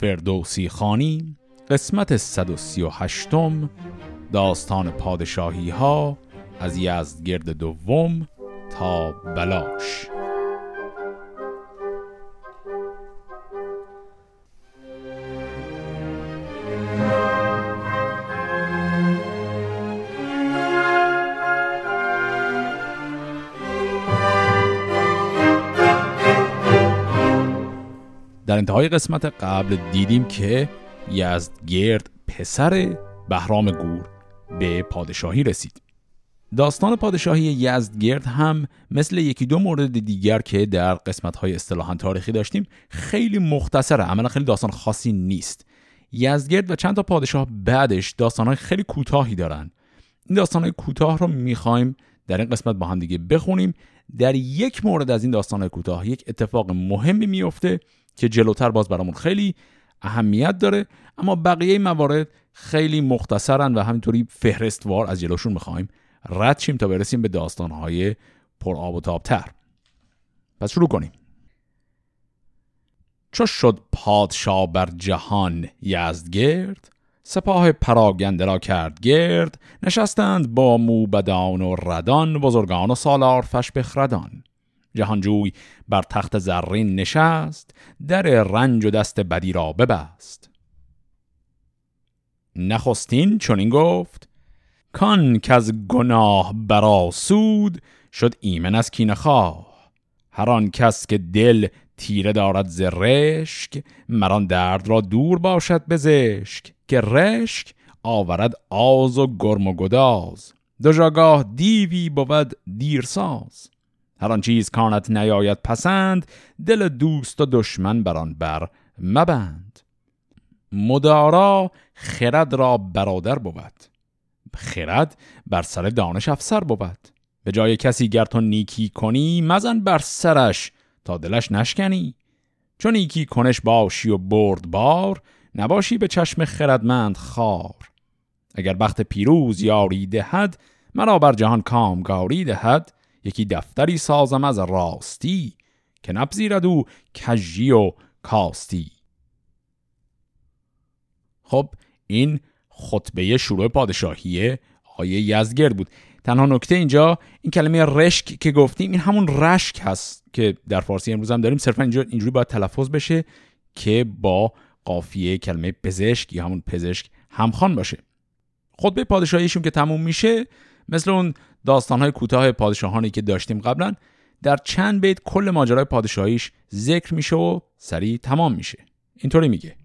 فردوسی خانی قسمت 138 داستان پادشاهی ها از یزدگرد دوم تا بلاش. انتهای قسمت قبل دیدیم که یزدگرد پسر بهرام گور به پادشاهی رسید. داستان پادشاهی یزدگرد هم مثل یکی دو مورد دیگر که در قسمت های اصطلاحا تاریخی داشتیم خیلی مختصره عملا خیلی داستان خاصی نیست. یزدگرد و چند تا پادشاه بعدش داستان های خیلی کوتاهی دارن. این داستان های کوتاه رو می‌خوایم در این قسمت با هم دیگه بخونیم. در یک مورد از این داستان کوتاه یک اتفاق مهمی میفته که جلوتر باز برامون خیلی اهمیت داره. اما بقیه موارد خیلی مختصرن و همینطوری فهرستوار از جلوشون می‌خوایم رد شیم تا برسیم به داستانهای پر آب و تابتر. پس شروع کنیم. چو شد پادشاه بر جهان یزدگرد سپاه پراگنده را کرد گرد نشستند با موبدان و ردان بزرگان و سالار فش بخردان. جهانجوی بر تخت زرین نشست در رنج و دست بدی را ببست. نخستین چنین گفت کان که از گناه برا سود شد ایمن از کینه خواه. هر آن کس که دل تیره دارد ز رشک مران درد را دور باشد بزشک که رشک آورد آز و گرم و گداز. دو جاگاه دیوی بود دیرساز. هر آن چیز کانت نیاید پسند دل دوست و دشمن بر آن بر مبند. مدارا خرد را برادر بود. خرد بر سر دانش افسر بود. به جای کسی گر تو نیکی کنی مزن بر سرش تا دلش نشکنی. چون نیکی کنش باشی و برد بار نباشی به چشم خردمند خار. اگر بخت پیروز یاری دهد مرا بر جهان کامگاری دهد. یکی دفتری سازم از راستی که نپذیرد او کجی و کاستی. خب این خطبه شروع پادشاهی آیه یزگرد بود. تنها نکته اینجا این کلمه رشک که گفتیم این همون رشک هست که در فارسی امروز هم داریم. صرفا اینجا اینجوری باید تلفظ بشه که با قافیه کلمه پزشک یا همون پزشک همخوان باشه. خطبه پادشاهیشون که تموم میشه مثل اون داستانهای کوتاه پادشاهانی که داشتیم قبلا در چند بیت کل ماجرای پادشاهیش ذکر میشه و سریع تمام میشه. اینطوری میگه.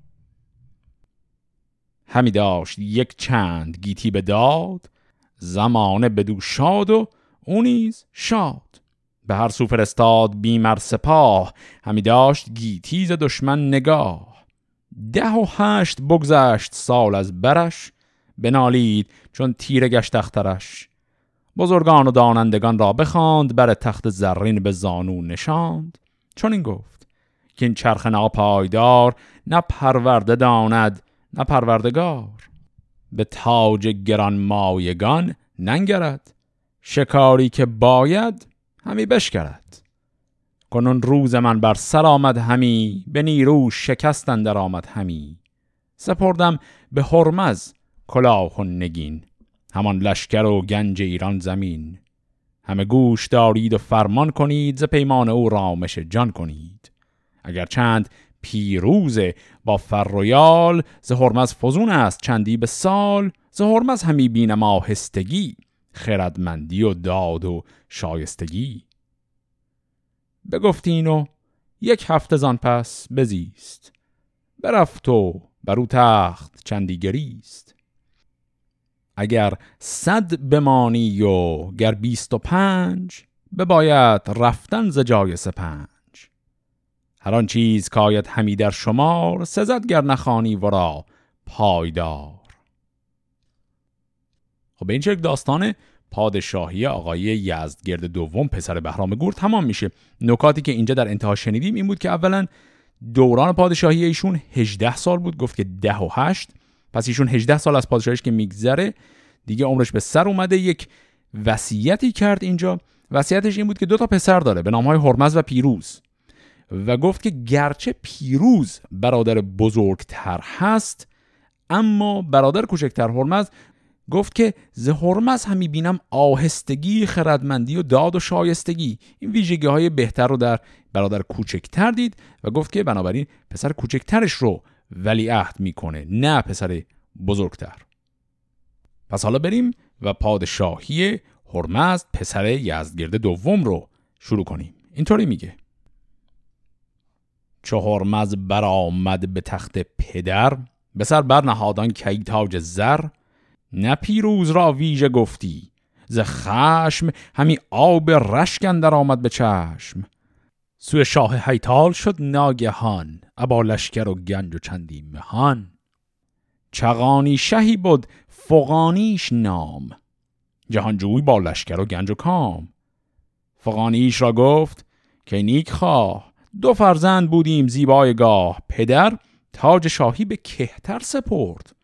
همی داشت یک چند گیتی به داد زمانه بدو شاد و اونیز شاد. به هر سو فرستاد بیمر سپاه همی داشت گیتیز دشمن نگاه. ده و هشت بگذشت سال از برش بنالید چون تیر گشت اخترش. بزرگان و دانندگان را بخواند بر تخت زرین به زانو نشاند. چون این گفت که این چرخ ناپایدار نه پرورده داند نه پروردگار. به تاج گران مایگان ننگرد. شکاری که باید همی بشکرد. کنون روز من بر سر آمد همی به نیرو شکستن در آمد همی. سپردم به هرمز کلاه و نگین. همان لشکر و گنج ایران زمین. همه گوش دارید و فرمان کنید ز پیمان او رامش جان کنید. اگر چند پیروز با فرویال ز هرمز فزون است چندی به سال. ز هرمز همی بینم آهستگی خردمندی و داد و شایستگی. بگفتین و یک هفته زان پس بزیست. برفت و بر او تخت چندی گریست. اگر صد بمانی و گر بیست و پنج بباید رفتن ز جای سپنج. هر آن چیز کاید همی در شمار سزد گر نخانی ورا پایدار. خب به این شکل داستان پادشاهی آقای یزدگرد دوم پسر بهرام گور تمام میشه. نکاتی که اینجا در انتها شنیدیم این بود که اولا دوران پادشاهی ایشون 18 سال بود گفت که ده و هشت. پس ایشون 18 سال از پادشاهیش که میگذره دیگه عمرش به سر اومده. یک وصیتی کرد اینجا. وصیتش این بود که دو تا پسر داره به نام های هرمز و پیروز و گفت که گرچه پیروز برادر بزرگتر هست اما برادر کوچکتر هرمز گفت که ز هرمز هم می‌بینم آهستگی خردمندی و داد و شایستگی. این ویژگی های بهتر رو در برادر کوچکتر دید و گفت که بنابراین پسر کوچکترش رو ولیعهد می‌کنه. نه پسر بزرگتر. پس حالا بریم و پادشاهی هرمزد پسر یزدگرد دوم رو شروع کنیم. اینطوری میگه. چه هرمز برآمد به تخت پدر به سر برنهادان کی تاج زر. نه پیروز را ویژه گفتی ز خشم همی آب رشکن در آمد به چشم. سوی شاه حیتال شد ناگهان ابا لشکر و گنج و چندی مهان. چغانی شهی بود فغانیش نام. جهانجوی با لشکر و گنج و کام. فغانیش را گفت که نیک خواه دو فرزند بودیم زیبای گاه. پدر تاج شاهی به کهتر سپرد.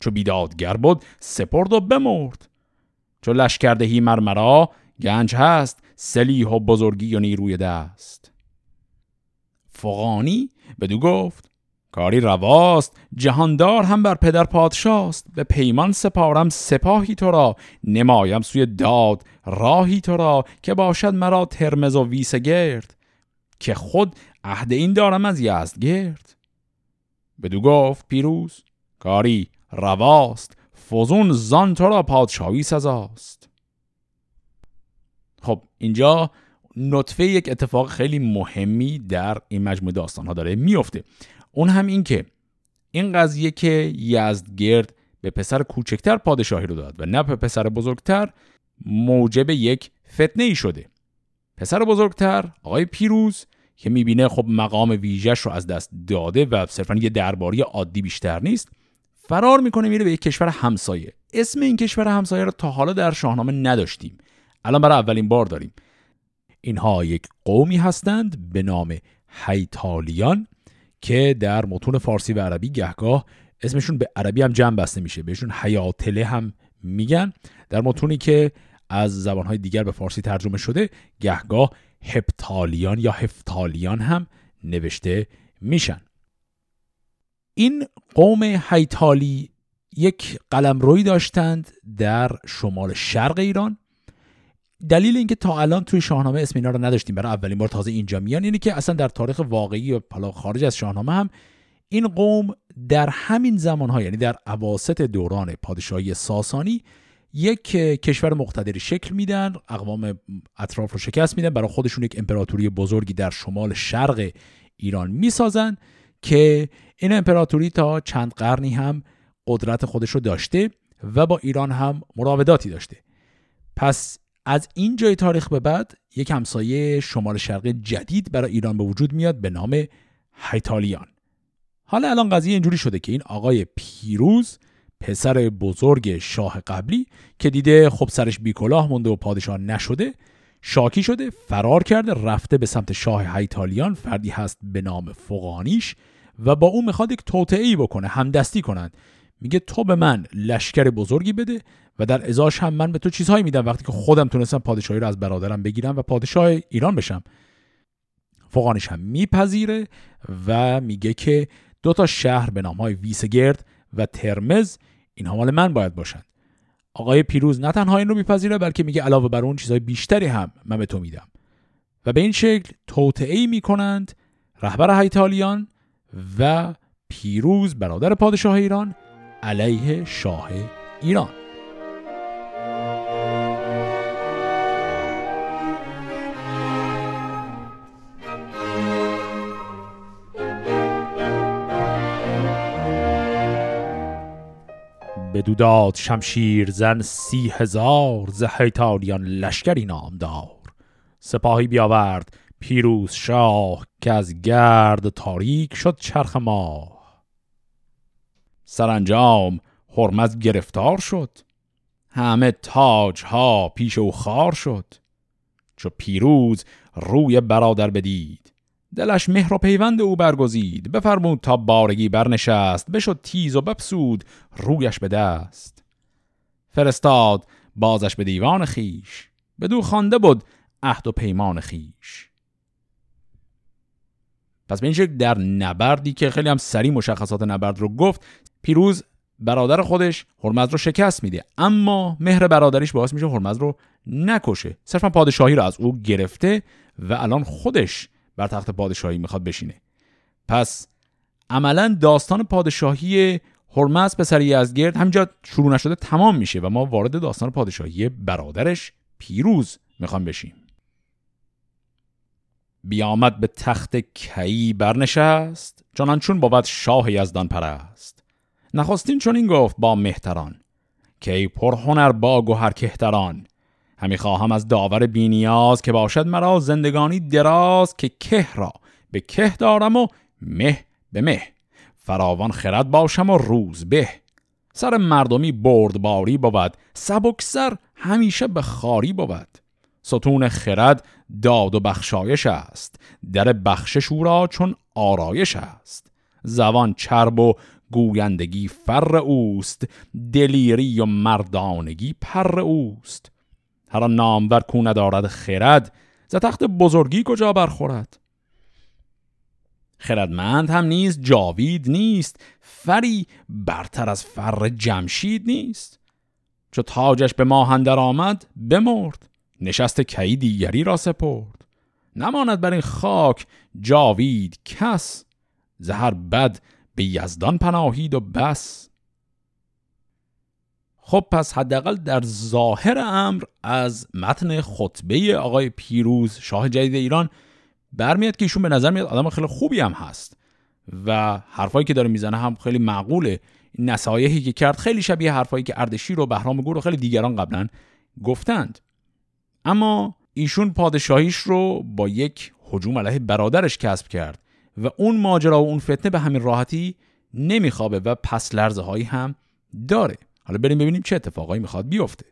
چو بیدادگر بود سپرد و بمرد. چو لشکردهی مرمرا گنج هست سلیح و بزرگی و نیروی دست. فغانی؟ بدو گفت کاری رواست جهاندار هم بر پدر پادشاست به پیمان سپارم سپاهی تو را نمایم سوی داد راهی تو را که باشد مرا ترمز و ویسه گرد که خود عهد این دارم از یزد بدو گفت پیروز کاری رواست فزون زان تو را پادشاهی سزاست. خب اینجا نطفه یک اتفاق خیلی مهمی در این مجموعه داستان ها داره میفته اون هم این که این قضیه که یزدگرد به پسر کوچکتر پادشاهی رو داد و نه به پسر بزرگتر موجب یک فتنه ای شده. پسر بزرگتر آقای پیروز که می‌بینه خب مقام ویژش رو از دست داده و صرفا یه درباری عادی بیشتر نیست فرار می‌کنه میره به یک کشور همسایه. اسم این کشور همسایه رو تا حالا در شاهنامه نداشتیم. الان برای اولین بار داریم. اینها یک قومی هستند به نام هیتالیان که در متون فارسی و عربی گهگاه اسمشون به عربی هم جمع بسته میشه. بهشون حیاتله هم میگن. در متونی که از زبانهای دیگر به فارسی ترجمه شده گهگاه هپتالیان یا هفتالیان هم نوشته میشن. این قوم هیتالی یک قلمروی داشتند در شمال شرق ایران دلیل اینکه تا الان توی شاهنامه اسم اینا رو نداشتیم برای اولین بار تازه اینجا میان اینه که اصلا در تاریخ واقعی و حالا خارج از شاهنامه هم این قوم در همین زمانها یعنی در عواست دوران پادشاهی ساسانی یک کشور مقتدری شکل میدن اقوام اطراف رو شکست میدن برای خودشون یک امپراتوری بزرگی در شمال شرق ایران می‌سازن که این امپراتوری تا چند قرنی هم قدرت خودش رو داشته و با ایران هم مراوداتی داشته. پس از این جای تاریخ به بعد یک همسایه شمال شرقی جدید برای ایران به وجود میاد به نام هیتالیان. حالا الان قضیه اینجوری شده که این آقای پیروز پسر بزرگ شاه قبلی که دیده خب سرش بیکلاه مونده و پادشاه نشده شاکی شده فرار کرده رفته به سمت شاه هیتالیان فردی هست به نام فقانیش و با اون می‌خواد یک توطعه بکنه همدستی کنند. میگه تو به من لشکر بزرگی بده و در ازاش هم من به تو چیزهایی میدم وقتی که خودم تونستم پادشاهی رو از برادرم بگیرم و پادشاه ایران بشم. فقانیش هم میپذیره و میگه که دو تا شهر به نام های ویسگرد و ترمز اینها مال من باید باشند آقای پیروز نه تنها این رو میپذیره بلکه میگه علاوه بر اون چیزهای بیشتری هم من به تو میدم. و به این شکل توطعه می‌کنند رهبر هیتالیان و پیروز برادر پادشاه ایران علیه شاه ایران. بدو داد شمشیر زن سی هزار ز لشکری نامدار. سپاهی بیاورد پیروز شاه که از گرد تاریک شد چرخ ماه. سرانجام هرمز گرفتار شد. همه تاج ها پیش او خار شد. چو پیروز روی برادر بدید دلش مهر و پیوند او برگزید. بفرمود تا بارگی برنشست. بشد تیز و بپسود رویش به دست. فرستاد. بازش به دیوان خیش. بدو خوانده بود عهد و پیمان خیش. پس به این شکل در نبردی که خیلی هم سریع مشخصات نبرد رو گفت پیروز برادر خودش هرمز رو شکست میده. اما مهر برادریش باعث میشه هرمز رو نکشه. صرفا پادشاهی رو از او گرفته و الان خودش بر تخت پادشاهی می‌خواد بشینه. پس عملا داستان پادشاهی هرمز پسر یزگرد همینجا شروع نشده تمام میشه و ما وارد داستان پادشاهی برادرش پیروز می‌خوام بشیم. بیامد به تخت کی برنشست چنان چون بود شاه یزدان پرست نخستین چون این گفت با مهتران کی پر هنر با گوهر کهتران. همی خواهم از داور بینیاز که باشد مرا زندگانی دراز که که را به که دارم و مه به مه. فراوان خرد باشم و روز به. سر مردمی بردباری بود سبکسر همیشه به خاری بود. ستون خرد داد و بخشایش است در بخشش او را چون آرایش است. زبان چرب و گویندگی فر اوست دلیری و مردانگی پر اوست. هر نامور کو ندارد خرد ز تخت بزرگی کجا برخورد؟ خردمند هم نیست جاوید نیست فری برتر از فر جمشید نیست. چو تاجش به ماهندر آمد بمرد نشست کی دیگری را سپرد. نماند بر این خاک جاوید کس زهر بد به یزدان پناهید و بس. خب پس حداقل در ظاهر امر از متن خطبه آقای پیروز شاه جدید ایران برمیاد که ایشون به نظر میاد آدم خیلی خوبی هم هست و حرفایی که داره می‌زنه هم خیلی معقوله. نصایحی که کرد خیلی شبیه حرفایی که اردشیر و بهرام گور و خیلی دیگران قبلا گفتند. اما ایشون پادشاهیش رو با یک حجوم علیه برادرش کسب کرد و اون ماجرا و اون فتنه به همین راحتی نمیخوابه و پس لرزه هایی هم داره. حالا بریم ببینیم چه اتفاقایی می‌خواد بیفته.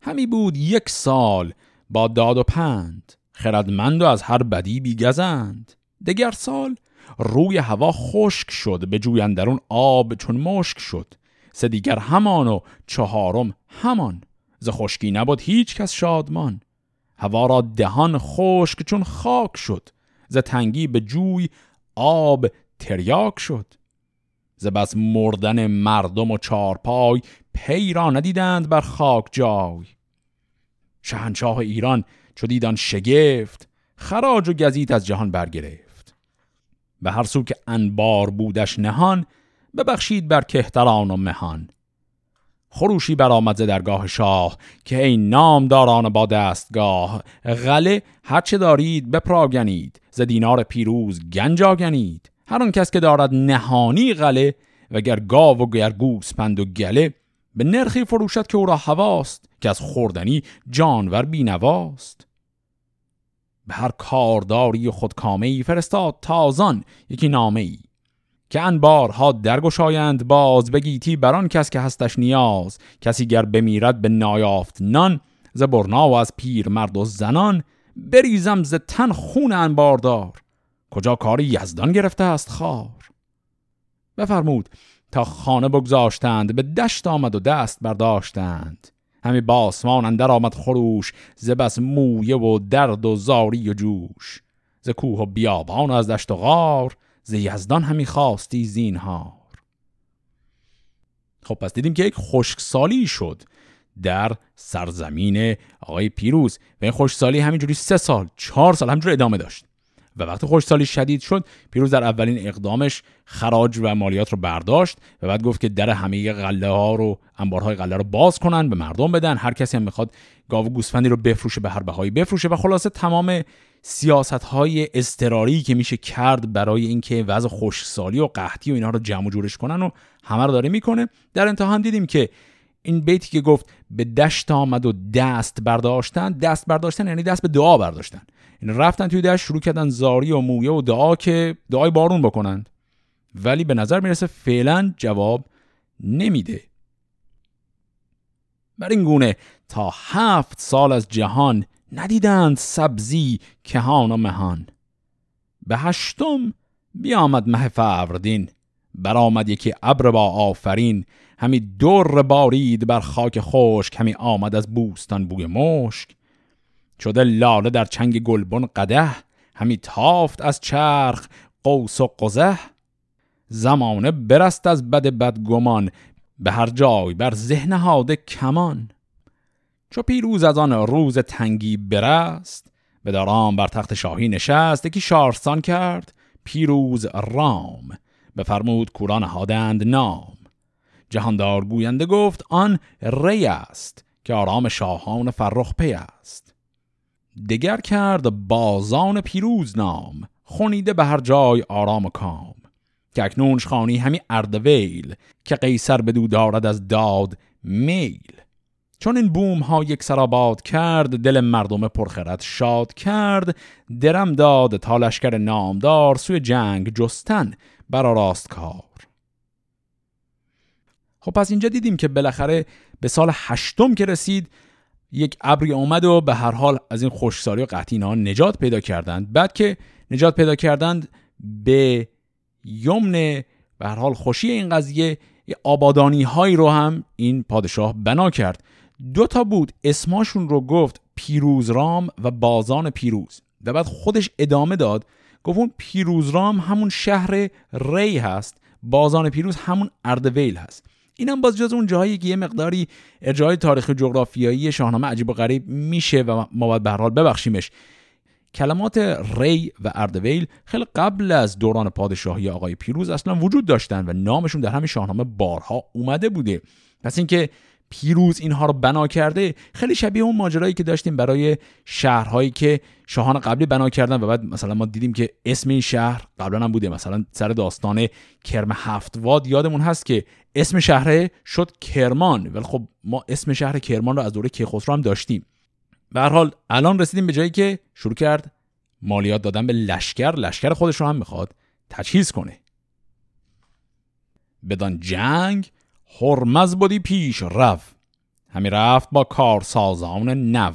همی بود یک سال با داد و پند. خردمند و از هر بدی بیگزند. دگر سال روی هوا خشک شد به جویندرون آب چون مشک شد. سه دیگر همان و چهارم همان. ز خشکی نبود هیچ کس شادمان. هوا را دهان خشک چون خاک شد. ز تنگی به جوی آب تریاک شد. ز بس مردن مردم و چارپای پی را ندیدند بر خاک جای. شهنشاه ایران چو دیدان شگفت خراج و گزیت از جهان برگرفت. به هر سو که انبار بودش نهان ببخشید بر کهتران و مهان. خروشی برآمد ز درگاه شاه که ای نامداران با دستگاه غله هرچه دارید بپراگنید ز دینار پیروز گنج آگنید. هر آن کس که دارد نهانی غله و گر گاو و گر گوسپند و گله به نرخی فروشد که او را هواست که از خوردنی جانور بینواست. به هر کارداری خودکامه ای فرستاد تازان یکی نامه ای که انبارها درگشایند باز بگیتی بران کس که هستش نیاز. کسی گر بمیرد به نایافت نان ز برنا و از پیر مرد و زنان بریزم ز تن خون انباردار. کجا کاری یزدان گرفته است خار؟ بفرمود تا خانه بگذاشتند به دشت آمد و دست برداشتند. همی باسمان اندر آمد خروش ز بس مویه و درد و زاری و جوش. ز کوه و بیابان و از دشت و غار ز یزدان همی خواستی زینهار. خب پس دیدیم که یک خشکسالی شد در سرزمین آقای پیروز. و این خشکسالی همینجوری سه سال چهار سال همینجوری ادامه داشت. و وقتی خوشسالی شدید شد پیروز در اولین اقدامش خراج و مالیات رو برداشت و بعد گفت که در همه غله ها رو انبارهای غله رو باز کنن به مردم بدن. هر کسی هم می‌خواد گاو گوسفندی رو بفروشه به هر بهایی بفروشه و خلاصه تمام سیاست های استراری که میشه کرد برای اینکه وضع خوشسالی و قحطی و اینها رو جمع و جورش کنن و همه رو داره می‌کنه. در انتها هم دیدیم که این بیتی که گفت به دشت آمد و دست برداشتن دست برداشتن یعنی دست به دعا برداشتن. این یعنی رفتن توی دشت شروع کردن زاری و مویه و دعا که دعای بارون بکنند. ولی به نظر می‌رسه فعلا جواب نمیده. بر این گونه تا هفت سال از جهان ندیدند سبزی کهان و مهان. به هشتم بیامد مه فوردین برآمد یکی ابر با آفرین. همی در بارید بر خاک خشک همی آمد از بوستان بوی مشک. شده لاله در چنگ گلبن قده همی تافت از چرخ قوس و قزه زمانه برست از بد بدگمان به هر جای بر ذهن هاده کمان. چو پیروز از آن روز تنگی برست به دارام بر تخت شاهی نشست یکی شارستان کرد پیروز رام. بفرمود کوران هادند نام. جهاندار گوینده گفت آن ری است که آرام شاهان فرخ پی است. دگر کرد بازان پیروز نام خونیده به هر جای آرام و کام. که اکنونش خانی همی اردویل که قیصر بدو دارد از داد میل. چون این بوم ها یک سراباد کرد دل مردم پرخرد شاد کرد. درم داد تا لشکر نامدار سوی جنگ جستن برا راست کار خب پس اینجا دیدیم که بالاخره به سال هشتم که رسید یک ابری آمد و به هر حال از این خوشساری و قطعی نجات پیدا کردند. بعد که نجات پیدا کردند به یمن به هر حال خوشی این قضیه آبادانی هایی رو هم این پادشاه بنا کرد. دو تا بود. اسماشون رو گفت پیروزرام و بازان پیروز. و بعد خودش ادامه داد. گفت اون پیروزرام همون شهر ری هست. بازان پیروز همون اردویل هست. اینم باز جز اون جاهایی که یه مقداری ارجاع تاریخ جغرافیایی شاهنامه عجیب و غریب میشه و ما باید به حال ببخشیمش. کلمات ری و اردویل خیلی قبل از دوران پادشاهی آقای پیروز اصلا وجود داشتن و نامشون در همین شاهنامه بارها اومده بوده. پس اینکه پیروز اینها رو بنا کرده. خیلی شبیه اون ماجرایی که داشتیم برای شهرهایی که شاهان قبلی بنا کردن و بعد مثلا ما دیدیم که اسم این شهر قبلا هم بوده. مثلا سر داستان کرم هفتواد یادمون هست که اسم شهره شد کرمان. ولی خب ما اسم شهر کرمان رو از دوره کیخسرو هم داشتیم. به هر حال الان رسیدیم به جایی که شروع کرد مالیات دادن به لشکر. لشکر خودش رو هم می‌خواد تجهیز کنه. بدان جنگ هرمز بودی پیش رف همی رفت با کارسازان نو.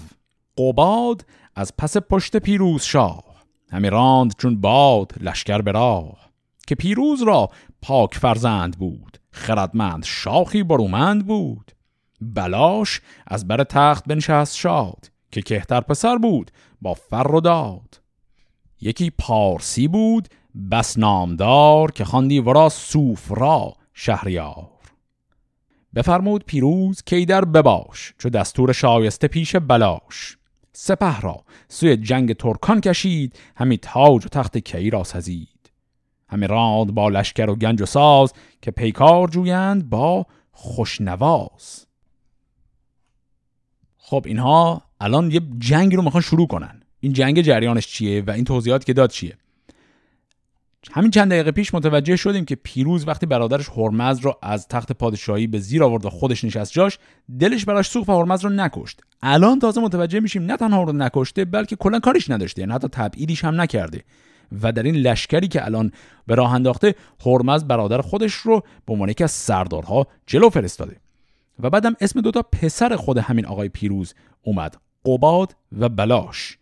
قباد از پس پشت پیروز شاه. همی راند چون باد لشکر به راه. که پیروز را پاک فرزند بود. خردمند شاخی برومند بود. بلاش از بر تخت بنشست شاد. که کهتر پسر بود با فر و داد. یکی پارسی بود بس نامدار که خواندی ورا را شهریار. بفرمود پیروز کیدر بباش چو دستور شایسته پیش بلاش. سپه را سوی جنگ ترکان کشید همی تاج و تخت کی را سزید. همی راند با لشکر و گنج و ساز که پیکار جویند با خوشنواز. خب اینها الان یه جنگ رو می‌خوان شروع کنن. این جنگ جریانش چیه و این توضیحات که داد چیه؟ همین چند دقیقه پیش متوجه شدیم که پیروز وقتی برادرش هرمز رو از تخت پادشاهی به زیر آورد و خودش نشست جاش دلش براش سوخت و هرمز رو نکشت. الان تازه متوجه میشیم نه تنها رو نکشته بلکه کلا کاریش نداشته یعنی حتی تبعیدیش هم نکرده. و در این لشکری که الان به راه انداخته هرمز برادر خودش رو به عنوان یکی از سردارها جلو فرستاده. و بعدم اسم دوتا پسر خود همین آقای پیروز اومد قباد و بلاش.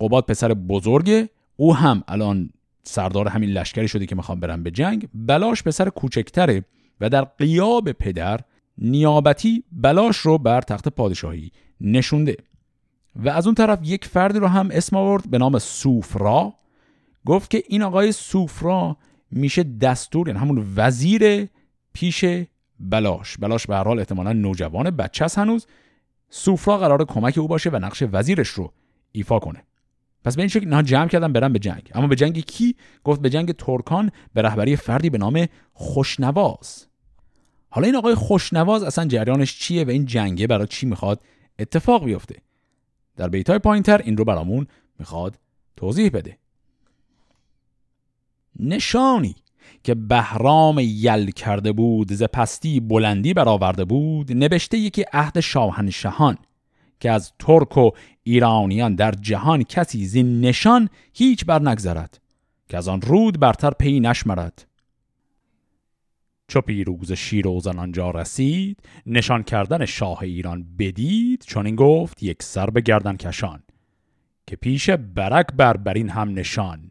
قباد پسر بزرگه او هم الان سردار همین لشکری شده که می‌خوام برم به جنگ بلاش پسر کوچکتره و در قیاب پدر نیابتی بلاش رو بر تخت پادشاهی نشونده. و از اون طرف یک فردی رو هم اسم آورد به نام سوفرا. گفت که این آقای سوفرا میشه دستور یعنی همون وزیر پیش بلاش. بلاش به هر حال احتمالا نوجوان بچه هنوز. سوفرا قرار کمک او باشه و نقش وزیرش رو ایفا کنه. پس به این شکل اینها جمع کردن برن به جنگ. اما به جنگ کی؟ گفت به جنگ ترکان به رهبری فردی به نام خوشنواز. حالا این آقای خوشنواز اصلا جریانش چیه و این جنگه برای چی می‌خواد اتفاق بیفته؟ در بیتای پایینتر این رو برامون می‌خواد توضیح بده. نشانی که بهرام یل کرده بود ز پستی بلندی برآورده بود نوشته یکی عهد شاهنشهان که از ترک و ایرانیان در جهان کسی زین نشان هیچ بر نگذرد که از آن رود برتر پی نشمرد. چو پیروز شیروزن آنجا رسید نشان کردن شاه ایران بدید چون این گفت یک سر به گردن کشان که پیش برک بر برین هم نشان.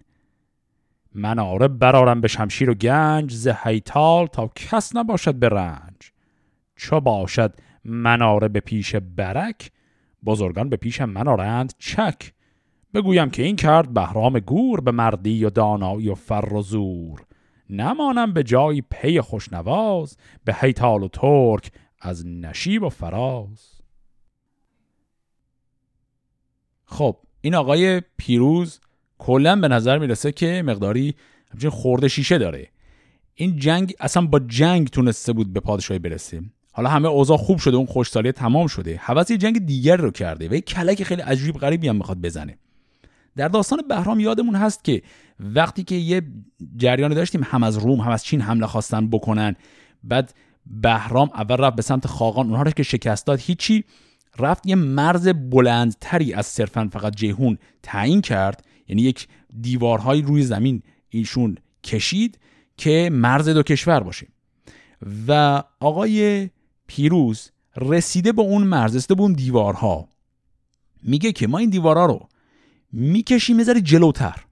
من آره برارم به شمشیر و گنج ز هیتال تا کس نباشد به رنج. چو باشد مناره به پیش برک بزرگان به پیش من آرند. چک. بگویم که این کرد بهرام گور به مردی و دانایی و فر و زور. نمانم به جای پی خوشنواز به هیتال و ترک از نشیب و فراز. خب این آقای پیروز کلا به نظر می‌رسه که مقداری همچنین خورده شیشه داره. این جنگ اصلا با جنگ تونسته بود به پادشاهی برسه. حالا همه اوضاع خوب شده اون خوشسالی تمام شده. حواس یه جنگ دیگر رو کرده و یه کلک خیلی عجیب غریبی هم می‌خواد بزنه. در داستان بهرام یادمون هست که وقتی که یه جریانی داشتیم هم از روم هم از چین حمله خواستن بکنن بعد بهرام اول رفت به سمت خاقان اونها رو که شکست داد هیچی رفت یه مرز بلندتری از صرفا فقط جهون تعیین کرد. یعنی یک دیوارهای روی زمین ایشون کشید که مرز دو کشور باشه. و آقای پیروز رسیده به اون مرز رسیده به اون دیوارها. میگه که ما این دیوارها رو می‌کشیم یه جلوتر.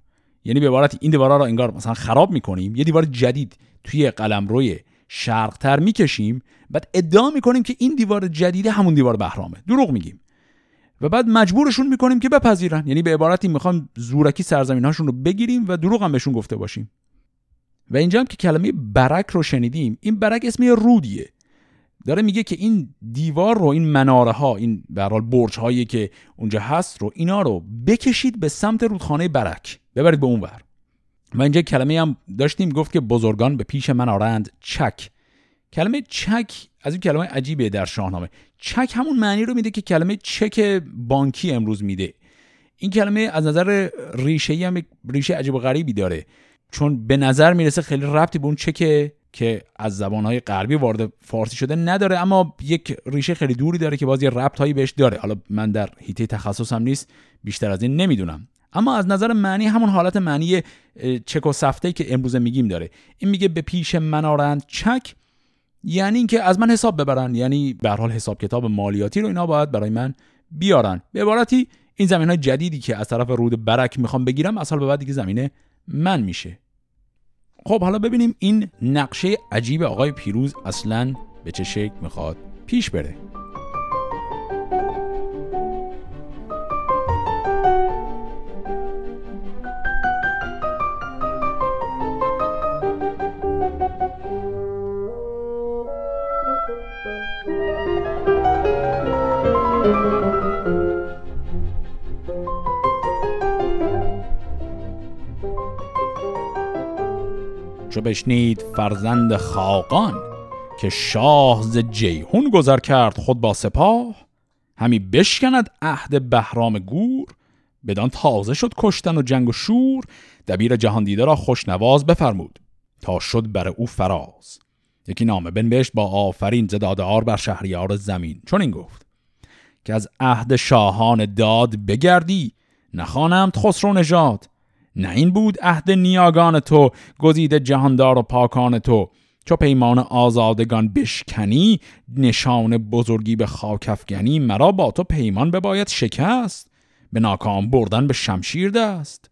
یعنی به عبارت این دیوارها رو انگار مثلا خراب می‌کنیم یه دیوار جدید توی قلمروی شرقتر می‌کشیم بعد ادعا می‌کنیم که این دیوار جدیده همون دیوار بهرامه. دروغ میگیم. و بعد مجبورشون می‌کنیم که بپذیرن. یعنی به عبارتی می‌خوام زورکی سرزمین هاشون رو بگیریم و دروغ هم بهشون گفته باشیم. و اینجا هم که کلمه برک رو شنیدیم این برک اسم رودیه. داره میگه که این دیوار رو این مناره ها این به حال برج هایی که اونجا هست رو اینا رو بکشید به سمت رودخانه برک. ببرید به اونور. و اینجا کلمه هم داشتیم گفت که بزرگان به پیش من آرند. چک. کلمه چک از این کلمه عجیبه در شاهنامه. چک همون معنی رو میده که کلمه چک بانکی امروز میده. این کلمه از نظر ریشه هم ریشه عجیب و غریبی داره. چون به نظر می‌رسه خیلی ربطی به اون چک که از زبانهای غربی وارد فارسی شده نداره اما یک ریشه خیلی دوری داره که باز یه ربط هایی بهش داره. حالا من در هیته تخصصم نیست بیشتر از این نمی‌دونم. اما از نظر معنی همون حالت معنی چک و سفته که امروز میگیم داره. این میگه به پیش منارند چک یعنی اینکه از من حساب ببرن. یعنی به حال حساب کتاب مالیاتی رو اینا باید برای من بیارن. به عبارتی این زمین های جدیدی که از طرف رود برک می‌خوام بگیرم حال به بعد دیگه زمینه من میشه. خب حالا ببینیم این نقشه عجیب آقای پیروز اصلا به چه شکل می‌خواد پیش بره. چو بشنید فرزند خاقان که شاه ز جیهون گذر کرد خود با سپاه همی بشکند عهد بهرام گور. بدان تازه شد کشتن و جنگ و شور دبیر جهان دیده را خوشنواز بفرمود تا شد بر او فراز. یکی نامه بنوشت با آفرین زدادار بر شهریار زمین. چون این گفت که از عهد شاهان داد بگردی نخوانم خسرو نژاد. نه این بود عهد نیاگان تو گزیده جهاندار و پاکان تو. چو پیمان آزادگان بشکنی نشان بزرگی به خاک افگنی مرا با تو پیمان بباید شکست. به ناکام بردن به شمشیر دست.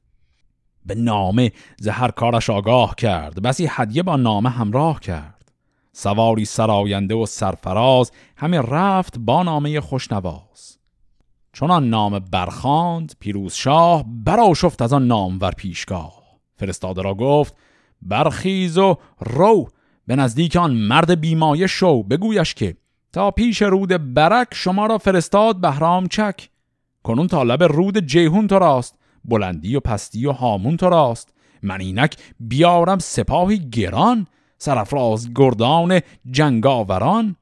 به نامه زهر کارش آگاه کرد بسی هدیه با نامه همراه کرد. سواری سراینده و سرفراز همه رفت با نامه خوشنواز. چون نام برخاند پیروز شاه شفت از آن نام ور پیشگاه. فرستاده را گفت برخیز و رو. به نزدیک آن مرد بیمایه شو. بگویش که تا پیش رود برک شما را فرستاد بهرام چک. کنون تا لب رود جیهون تو راست بلندی و پستی و هامون تو راست. من اینک بیارم سپاهی گران سرفراز گردان جنگاوران.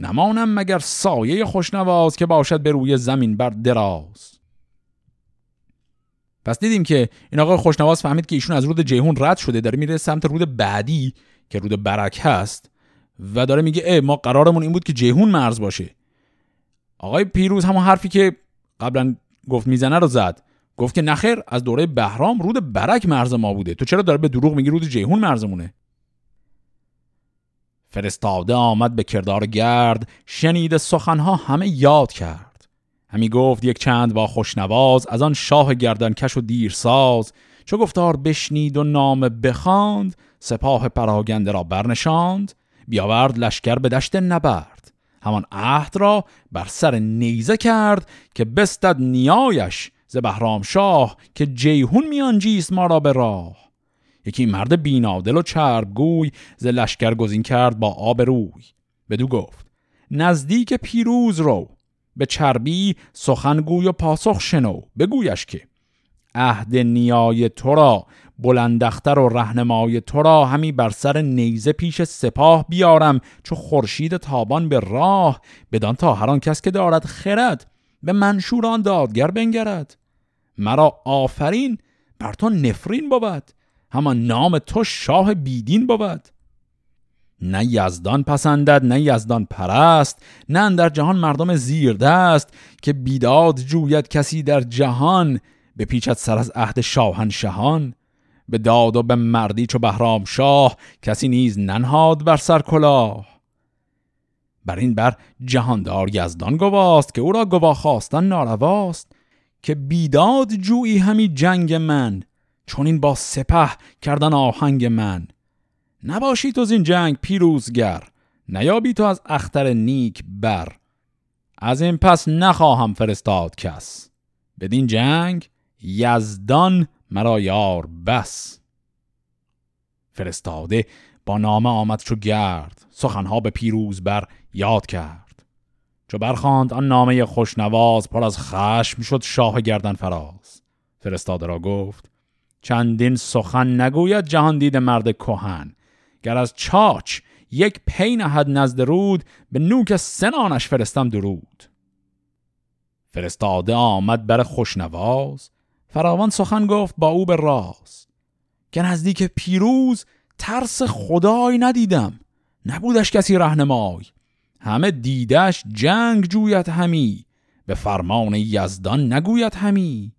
نمانم مگر سایه خوشنواز که باشد به روی زمین بر دراز. پس دیدیم که این آقای خوشنواز فهمید که ایشون از رود جیهون رد شده داره میره سمت رود بعدی که رود برک هست و داره میگه اه ما قرارمون این بود که جیهون مرز باشه. آقای پیروز همون حرفی که قبلا گفت می‌زنه رو زد. گفت که نخیر از دوره بهرام رود برک مرز ما بوده. تو چرا داره به دروغ میگی رود جیهون مرزمونه؟ فرستاده آمد به کردار گرد شنید سخنها همه یاد کرد. همی گفت یک چند با خوشنواز از آن شاه گردنکش و دیرساز چو گفتار بشنید و نام بخواند سپاه پراگنده را برنشاند. بیاورد لشکر به دشت نبرد. همان عهد را بر سر نیزه کرد که بستد نیایش ز بهرام شاه که جیهون میانجیست ما را به راه. یکی مرد بینادل و چربگوی ز لشکر گزین کرد با آب روی. بدو گفت نزدیک پیروز رو. به چربی سخنگوی و پاسخ شنو. بگویش که عهد نیای تو را بلندختر و رهنمای تو را همی بر سر نیزه پیش سپاه بیارم. چو خورشید تابان به راه بدان تا هر کس که دارد خرد به منشوران دادگر بنگرد. مرا آفرین بر تو نفرین بود. همان نام تو شاه بیدین بود. نه یزدان پسندد نه یزدان پرست نه در جهان مردم زیرده است که بیداد جوید کسی در جهان به پیچت سر از عهد شاهنشهان. به داد و به مردی چو بهرام شاه کسی نیز ننهاد بر سر کلاه. بر این بر جهاندار یزدان گواست که او را گواه خواستن نارواست که بیداد جویی همی جنگ من. چون این با سپه کردن آهنگ من. نباشی تو این جنگ پیروزگر. نیابی تو از اختر نیک بر. از این پس نخواهم فرستاد کس. بدین جنگ یزدان مرا یار بس. فرستاده با نامه آمد چو گرد سخنها به پیروز بر یاد کرد. چو برخاند آن نامه خوشنواز پر از خشم شد شاه گردن فراز. فرستاده را گفت چندین سخن نگوید جهان دید مرد کهن. گر از چاچ یک پی نهد نزد رود به نوک سنانش فرستم درود. فرستاده آمد بر خوشنواز فراوان سخن گفت با او به راز. که نزدیک پیروز ترس خدای ندیدم نبودش کسی رهنمای. همه دیدش جنگ جویت همی به فرمان یزدان نگوید همی.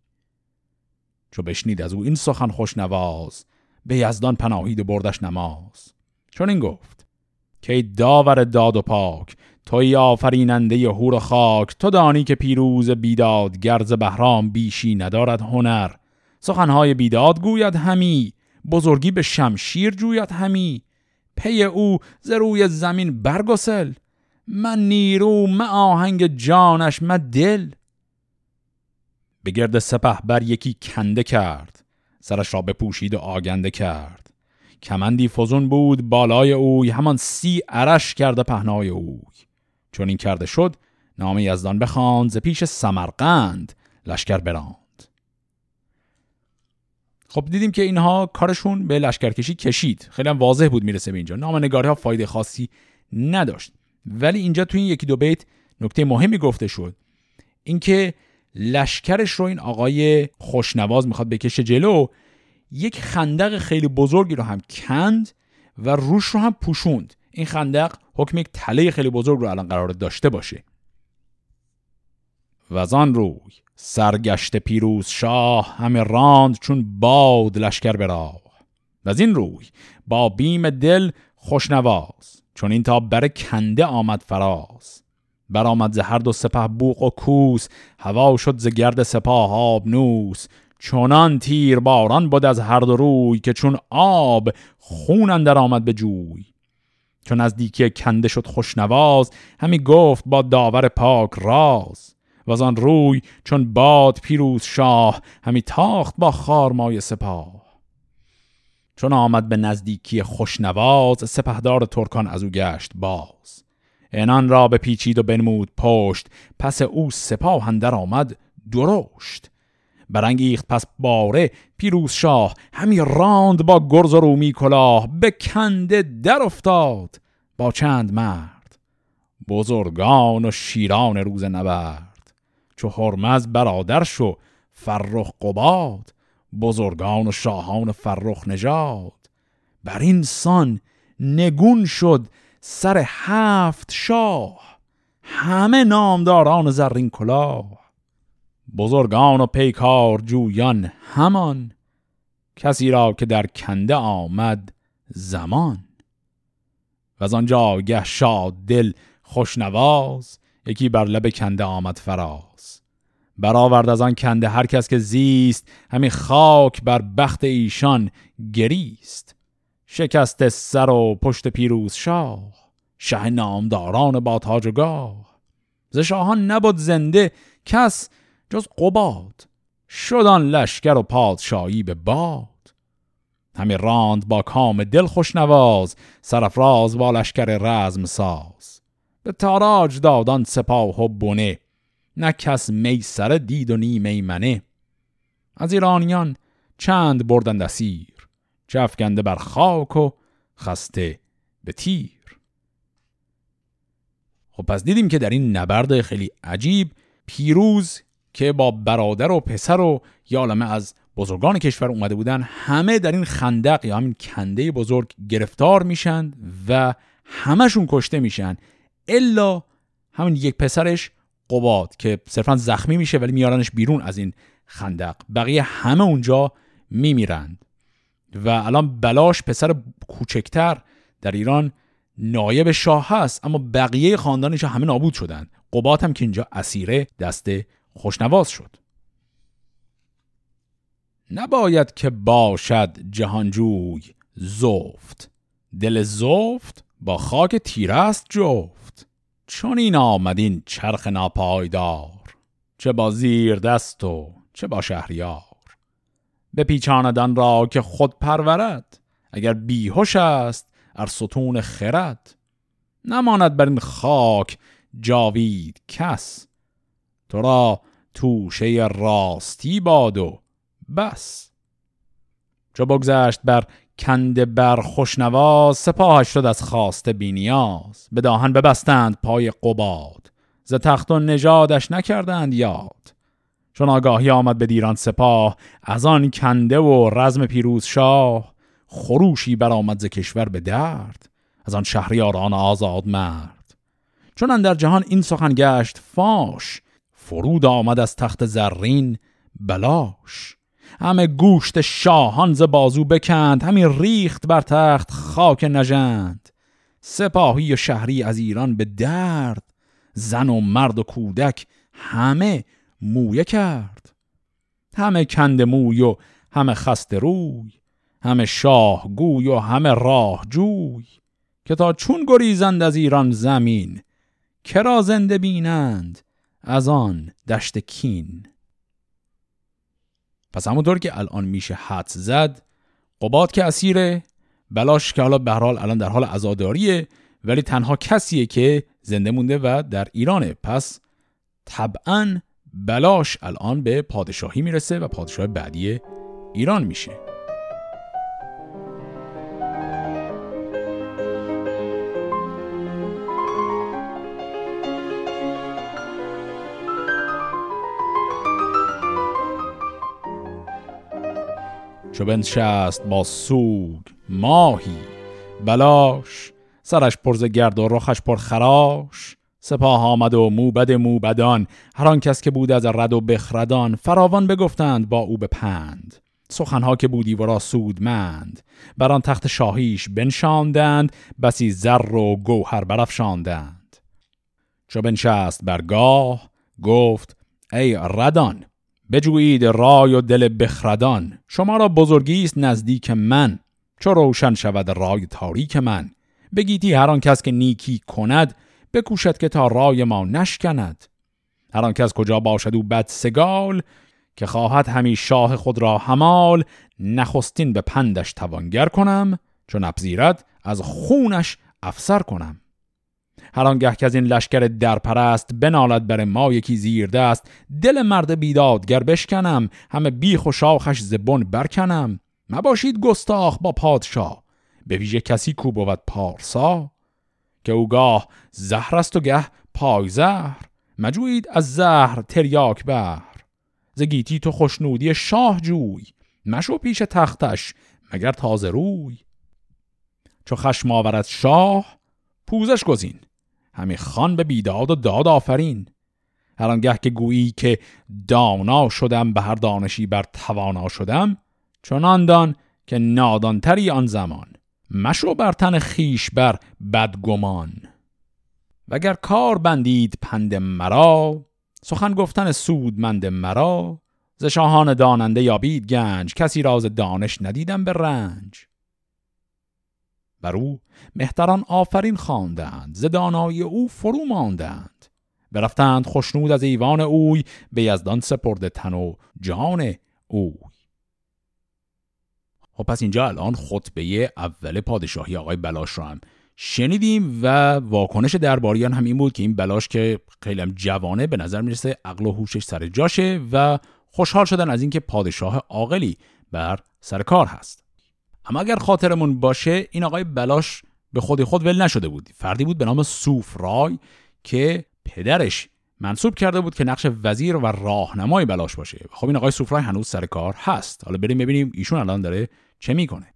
چو بشنید از او این سخن خوشنواز به یزدان پناهید و بردش نماز. چون این گفت که داور داد و پاک توی آفریننده هور خاک تو دانی که پیروز بیداد گرز بهرام بیشی ندارد هنر. سخنهای بیداد گوید همی بزرگی به شمشیر جوید همی. پی او ز روی زمین برگسل من نیرو من آهنگ جانش من دل. به گرد سپه بر یکی کنده کرد سرش را بپوشید و آگنده کرد. کمندی فزون بود بالای اوی همان سی عرش کرده پهنای اوی. چون این کرده شد نام یزدان بخواند ز پیش سمرقند لشکر براند. خب دیدیم که اینها کارشون به لشکرکشی کشید. خیلی هم واضح بود می‌رسه به اینجا. نام نگاری ها فایده خاصی نداشت. ولی اینجا تو این یکی دو بیت نکته مهمی گفته شد. اینکه لشکرش رو این آقای خوشنواز می‌خواد بکشه جلو یک خندق خیلی بزرگی رو هم کند و روش رو هم پوشوند. این خندق حکم یک تله خیلی بزرگ رو الان قرار داشته باشه. و از روی سرگشت پیروز شاه همه راند چون باد لشکر به راه. و از این روی با بیم دل خوشنواز چون این تا بر کنده آمد فراز. برآمد ز هر دو سپه بوق و کوس هوا شد ز گرد سپاه آب نوس چونان تیر باران بود از هر دو روی که چون آب خون اندر آمد به جوی. چون از دیکی کنده شد خوشنواز همی گفت با داور پاک راز. و آن روی چون باد پیروز شاه همی تاخت با خارمای سپاه. چون آمد به نزدیکی خوشنواز سپهدار ترکان از او گشت باز. انان را به پیچید و بنمود پشت. پس او سپاه اندر آمد درشت. برانگیخت پس باره پیروز شاه. همی راند با گرز و رومی کلاه. به کنده در افتاد با چند مرد. بزرگان و شیران روز نبرد. چو هرمز برادر شو فرخ قباد. بزرگان و شاهان فرخ نژاد. بر این سان نگون شد سر هفت شاه همه نامداران زرین کلاه. بزرگان و پیکار جویان همان کسی را که در کنده آمد زمان. و از آنجا گه شاد دل خوشنواز یکی بر لب کنده آمد فراز. برآورد از آن کنده هر کس که زیست همی خاک بر بخت ایشان گریست. شکست سر و پشت پیروز شاه شه نامداران با تاج و گاه. ز شاهان نبود زنده کس جز قباد شدان لشکر و پادشاهی به باد. همی راند با کام دل خوشنواز سرفراز با لشکر رزم ساز. به تاراج دادان سپاه و بونه نه کس میسر دید و نی میمنه از ایرانیان چند بردند اسیر چفگنده بر خاک و خسته به تیر. خب پس دیدیم که در این نبرد خیلی عجیب پیروز که با برادر و پسر و یالمه از بزرگان کشور اومده بودن همه در این خندق یا همین کنده بزرگ گرفتار میشن و همشون کشته میشن. الا همین یک پسرش قباد که صرفا زخمی میشه ولی میارنش بیرون از این خندق. بقیه همه اونجا میمیرند. و الان بلاش پسر کوچکتر در ایران نایب شاه هست اما بقیه خاندانش همه نابود شدن. قبات هم که اینجا اسیره دست خوشنواز شد. نباید که باشد جهانجوی زفت. دل زفت با خاک تیره است جفت. چون این آمدین چرخ ناپایدار چه با زیر دست و چه با شهریار. به پیچاندن را که خود پرورد. اگر بیهوش است ار ستون خرد. نماند بر این خاک جاوید کس. تو را توشه راستی باد و بس. چو بگذشت بر کنده بر خوشنواز سپاهش شد از خواسته بینیاز. به داهن ببستند پای قباد. ز تخت و نژادش نکردند یاد. چون آگاهی آمد به دیران سپاه از آن کنده و رزم پیروز شاه خروشی برآمد ز کشور به درد از آن شهریاران آزاد مرد. چون در جهان این سخن گشت فاش فرود آمد از تخت زرین بلاش. همه گوشت شاهان ز بازو بکند همین ریخت بر تخت خاک نژند. سپاهی و شهری از ایران به درد زن و مرد و کودک همه مویه کرد. همه کند موی و همه خسته روی همه شاه گوی و همه راه جوی که تا چون گریزند از ایران زمین کرا زنده بینند از آن دشت کین. پس همونطور که الان میشه حد زد قباد که اسیره بلاش که حالا به حال الان در حال عزاداریه ولی تنها کسیه که زنده مونده و در ایرانه. پس طبعا بلاش الان به پادشاهی می‌رسه و پادشاه بعدی ایران میشه. چو بنشست با سوگ ماهی. بلاش سرش پرز گرد و رخش پر خراش. سپاه آمد و موبد موبدان هر آن کس که بود از رد و بخردان فراوان بگفتند با او به پند سخنها که بودی ورا سودمند بر آن تخت شاهیش بنشاندند بسی زر و گوهر برافشاندند. چو بنشست برگاه گفت ای ردان بجویید رای و دل بخردان شما را بزرگی است نزدیک من. چو روشن شود رای تاریک من بگیتی هر آن کس که نیکی کند بکوشد که تا رای ما نشکند. هر آن کس کجا باشد او بد سگال که خواهد همی شاه خود را همال نخستین به پندش توانگر کنم چون ابزیرد از خونش افسر کنم. هر آنگه که از این لشکر درپرست بنالد بر ما یکی زیر دست دل مرد بیدادگر بشکنم همه بیخ و شاخش زبون برکنم. مباشید گستاخ با پادشاه به ویژه کسی کو بود پارسا؟ که او گاه زهر است و گه پای زهر. مجوید از زهر تریاک بر. زگیتی تو خوشنودی شاه جوی. مشو پیش تختش مگر تازه روی. چو خشم آورد شاه پوزش گزین. همی خان به بیداد و داد آفرین. هر آنگه که گویی که دانا شدم به هر دانشی بر توانا شدم چنان دان که نادانتری آن زمان. مشو بر تن خیش بر بدگمان. وگر کار بندید پند مرا سخن گفتن سودمند مرا ز شاهان داننده یابید گنج کسی راز دانش ندیدم به رنج. بر او مهتران آفرین خواندند ز دانایی او فرو ماندند. برفتند خوشنود از ایوان اوی به یزدان سپرده تن و جان اوی. خب پس اینجا الان خطبه اول پادشاهی آقای بلاش رو هم شنیدیم و واکنش درباریان هم این بود که این بلاش که خیلی هم جوانه به نظر می‌رسه عقل و هوشش سر جاشه و خوشحال شدن از اینکه پادشاه عاقلی بر سر کار هست. اما اگر خاطرمون باشه این آقای بلاش به خودی خود ول نشده بود. فردی بود به نام سوفرای که پدرش منصوب کرده بود که نقش وزیر و راهنمای بلاش باشه. خب این آقای سوفرای هنوز سر کار هست. حالا بریم ببینیم ایشون الان داره چه می‌کنه؟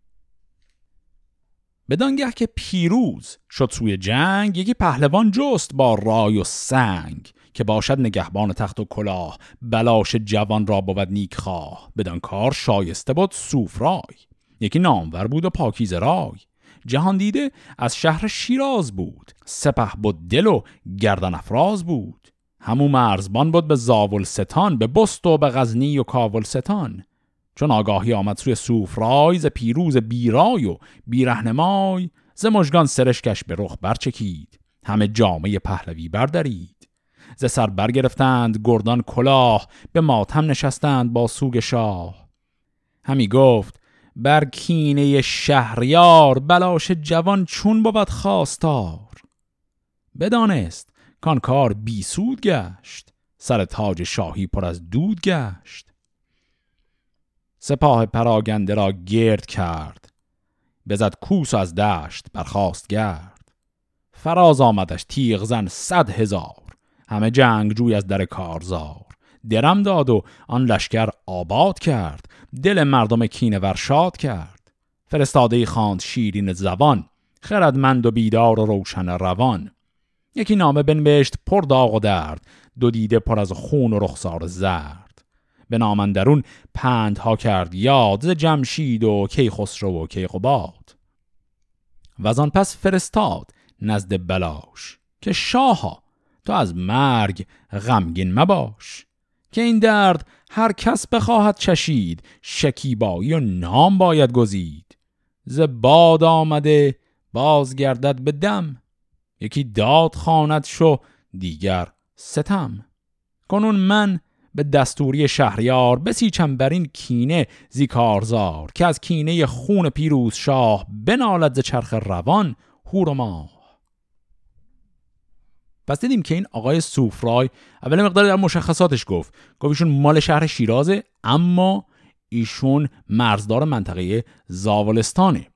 بدانگه که پیروز شد سوی جنگ یکی پهلوان جست با رای و سنگ که باشد نگهبان تخت و کلاه بلاش جوان را بود نیک خواه بدان کار شایسته بود سوفرای. یکی نامور بود و پاکیز رای. جهان دیده از شهر شیراز بود سپه بود دل و گردن افراز بود. همو مرزبان بود به زاول ستان به بست و به غزنی و کاول ستان چون آگاهی آمد سوی سوفرای ز پیروز بیرای و بیرهنمای ز مژگان سرشکش به رخ برچکید همه جامعه پهلوی بردارید ز سر برگرفتند گردان کلاه به ماتم نشستند با سوگ شاه. همی گفت بر کینه شهریار بلاش جوان چون بود خواستار. بدانست کان کار بی سود گشت سر تاج شاهی پر از دود گشت. سپاه پراگنده را گرد کرد. بزد کوس از دشت برخواست گرد. فراز آمدش تیغ زن صد هزار. همه جنگ جوی از در کارزار. درم داد و آن لشکر آباد کرد. دل مردم کینه ورشاد کرد. فرستاده خواند شیرین زبان. خردمند و بیدار و روشن روان. یکی نامه بنوشت پر داغ و درد. دو دیده پر از خون و رخسار زرد. به نامندرون پند ها کرد یاد جمشید و کیخسرو و کیقباد. و از آن پس فرستاد نزد بلاش که شاها تو از مرگ غمگین مباش که این درد هر کس بخواهد چشید شکیبایی و نام باید گزید. ز باد آمده بازگردد به دم یکی داد خواند شو دیگر ستم. کنون من به دستوری شهریار بسیچم بر این کینه زیکارزار که از کینه خون پیروز شاه بنالد ز چرخ روان هور و ماه. پس دیدیم که این آقای سوفرای اول مقدار در مشخصاتش گفت گفت ایشون مال شهر شیرازه اما ایشون مرزدار منطقه زاولستانه.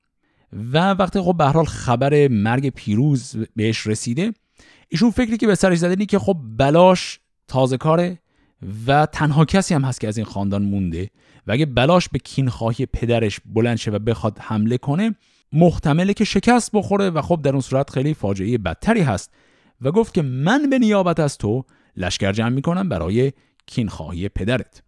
و وقتی خب به حال خبر مرگ پیروز بهش رسیده ایشون فکری که به سرش زده که خب بلاش تازه کاره و تنها کسی هم هست که از این خاندان مونده و اگه بلاش به کینخواهی پدرش بلند شه و بخواد حمله کنه محتمله که شکست بخوره و خب در اون صورت خیلی فاجعه بدتری هست. و گفت که من به نیابت از تو لشکر جمع می‌کنم برای کینخواهی پدرت.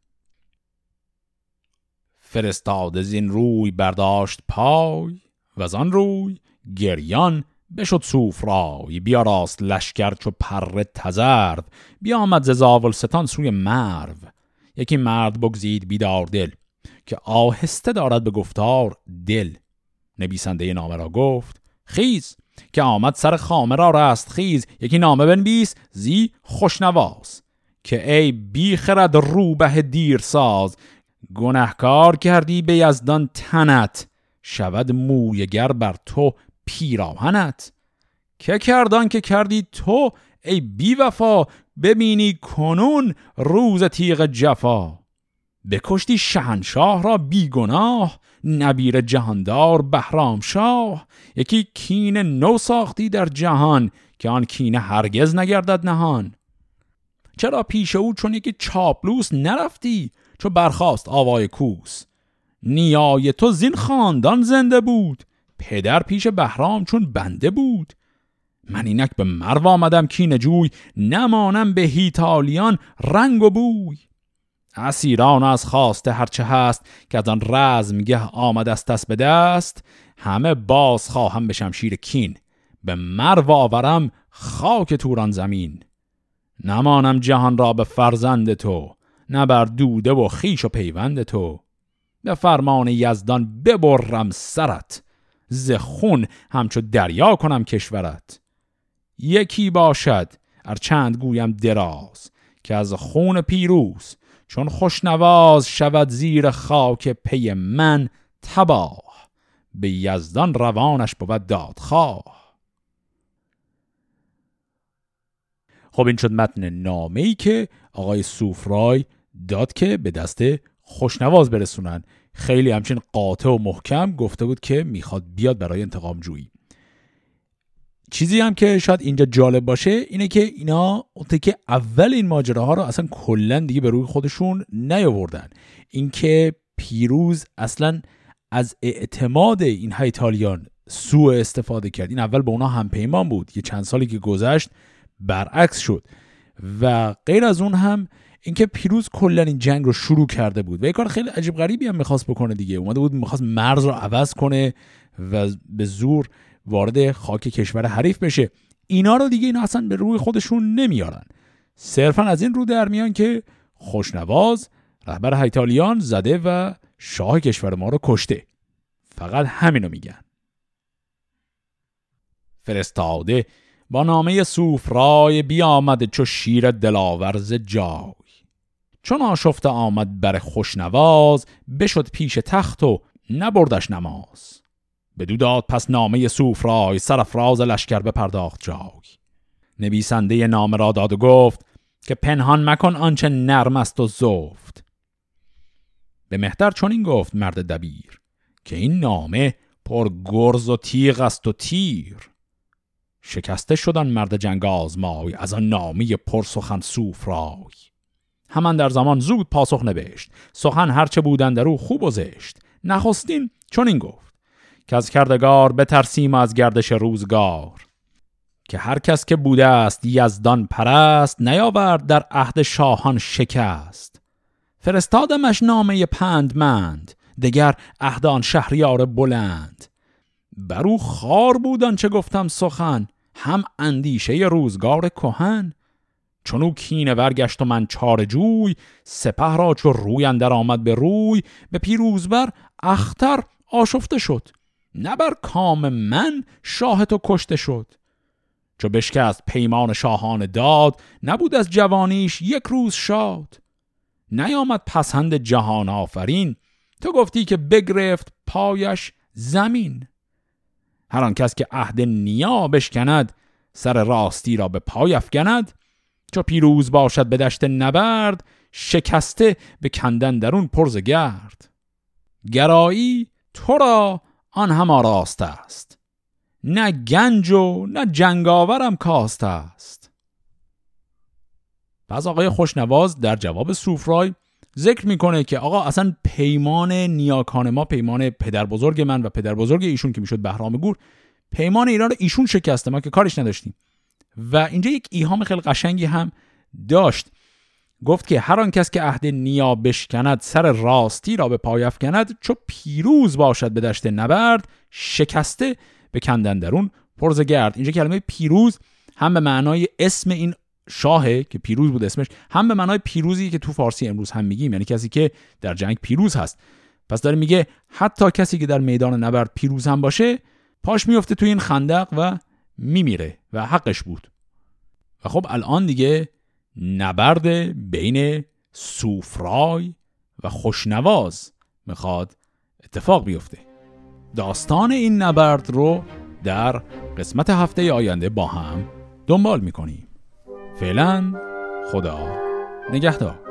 فرستاد زین روی برداشت پای و آن روی گریان بشد سوفرای بیا راست لشکر چو پر تزرد بیا آمد ز زاولستان سوی مرو. یکی مرد بگزید بیدار دل که آهسته دارد به گفتار دل. نویسنده نامه را گفت خیز که آمد سر خامه را رست خیز. یکی نامه بنویس زی خوشنواز که ای بی خرد روبه دیر ساز گنهکار کردی به یزدان تنت شود مویگر بر تو پیراهنت. که کردان که کردی تو ای بی وفا ببینی کنون روز تیغ جفا. بکشتی شهنشاه را بیگناه نبیر جهاندار بهرام شاه. یکی کین نو ساختی در جهان که آن کینه هرگز نگردد نهان. چرا پیش او چون یکی چاپلوس نرفتی چو برخواست آوای کوس؟ نیای تو زین خاندان زنده بود. پدر پیش بهرام چون بنده بود. من اینک به مرو آمدم کین جوی نمانم به هیتالیان رنگ و بوی. اسیران از خواسته هرچه هست که از آن رزمگه آمد است دست به دست همه باز خواهم به شمشیر کین. به مرو آورم خاک توران زمین. نمانم جهان را به فرزند تو نه بر دوده و خیش و پیوند تو. به فرمان یزدان ببرم سرت ز خون همچو دریا کنم کشورت. یکی باشد ار چند گویم دراز که از خون پیروز چون خوشنواز شود زیر خاک پی من تباه به یزدان روانش بود دادخواه. خب این شد متن نامه ای که آقای سوفرای داد که به دست خوشنواز برسونن. خیلی همچین قاطع و محکم گفته بود که می‌خواد بیاد برای انتقام جویی. چیزی هم که شاید اینجا جالب باشه اینه که اینا اونطور که اول این ماجراها رو اصلا کلا دیگه به روی خودشون نیاوردن. اینکه پیروز اصلا از اعتماد این هایتالیان سوء استفاده کرد. این اول به اونا هم پیمان بود. یه چند سالی که گذشت برعکس شد. و غیر از اون هم اینکه پیروز کلا این جنگ رو شروع کرده بود و یه کار خیلی عجیب غریبی هم می‌خواست بکنه دیگه. اومده بود می‌خواست مرز رو عوض کنه و به زور وارد خاک کشور حریف بشه. اینا رو دیگه اینا اصلا به روی خودشون نمیارن. صرفا از این رو در میان که خوشنواز رهبر هایتالیان زده و شاه کشور ما رو کشته. فقط همینو میگن. فرستاده با نامه سوفرای بیامده چو شیر دلاورز جای چون آشفته آمد بر خوشنواز بشد پیش تخت و نبردش نماز. بدو داد پس نامه سوفرای سرفراز لشکر بپرداخت جای. نویسنده نامه را داد و گفت که پنهان مکن آنچه نرم است و زفت. به مهتر چنین گفت مرد دبیر که این نامه پر گرز و تیغ است و تیر. شکسته شدن مرد جنگ آزمای از آن نامی پر سخن سوفرای همان در زمان زود پاسخ نوشت سخن هرچه بودن در او خوب و زشت. نخستین چون این گفت. که از کردگار بترسیم از گردش روزگار. که هر کس که بوده است یزدان پرست نیاورد در عهد شاهان شکست. فرستادمش نامه پندمند دگر عهد شهریار بلند. بر او خار بودن چه گفتم سخن هم اندیشه روزگار کهن. چون او کینه ورگشت و من چار جوی سپه را چو روی اندر آمد به روی به پیروزبر اختر آشفته شد. نه بر کام من شاه تو کشته شد. چو بشکست پیمان شاهان داد نبود از جوانیش یک روز شاد. نیامد پسند جهان آفرین تو گفتی که بگرفت پایش زمین. هر آن کس که عهد نیا بشکند سر راستی را به پای افکند. چو پیروز باشد به دشت نبرد شکسته به کندن درون پرز گرد. گرایی تو را آن هم راست است. نه گنج و نه جنگاورم کاست است. پس آقای خوشنواز در جواب سوفرای ذکر می‌کنه که آقا اصلا پیمان نیاکان ما پیمان پدر بزرگ من و پدر بزرگ ایشون که می‌شد بهرام گور پیمان ایران رو ایشون شکسته ما که کارش نداشتیم. و اینجا یک ایهام خیلی قشنگی هم داشت. گفت که هر آن کس که عهد نیا بشکند سر راستی را به پای افکند چو پیروز باشد به دشت نبرد شکسته به کندن درون پرز گرد اینجا کلمه پیروز هم به معنای اسم این شاهه که پیروز بود اسمش هم به معنای پیروزی که تو فارسی امروز هم میگیم. یعنی کسی که در جنگ پیروز هست. پس داره میگه حتی کسی که در میدان نبرد پیروز هم باشه پاش میفته تو این خندق و میمیره و حقش بود. و خب الان دیگه نبرد بین سوفرای و خوشنواز می‌خواد اتفاق بیفته. داستان این نبرد رو در قسمت هفته آینده با هم دنبال می‌کنیم. فعلا خدا نگهدار.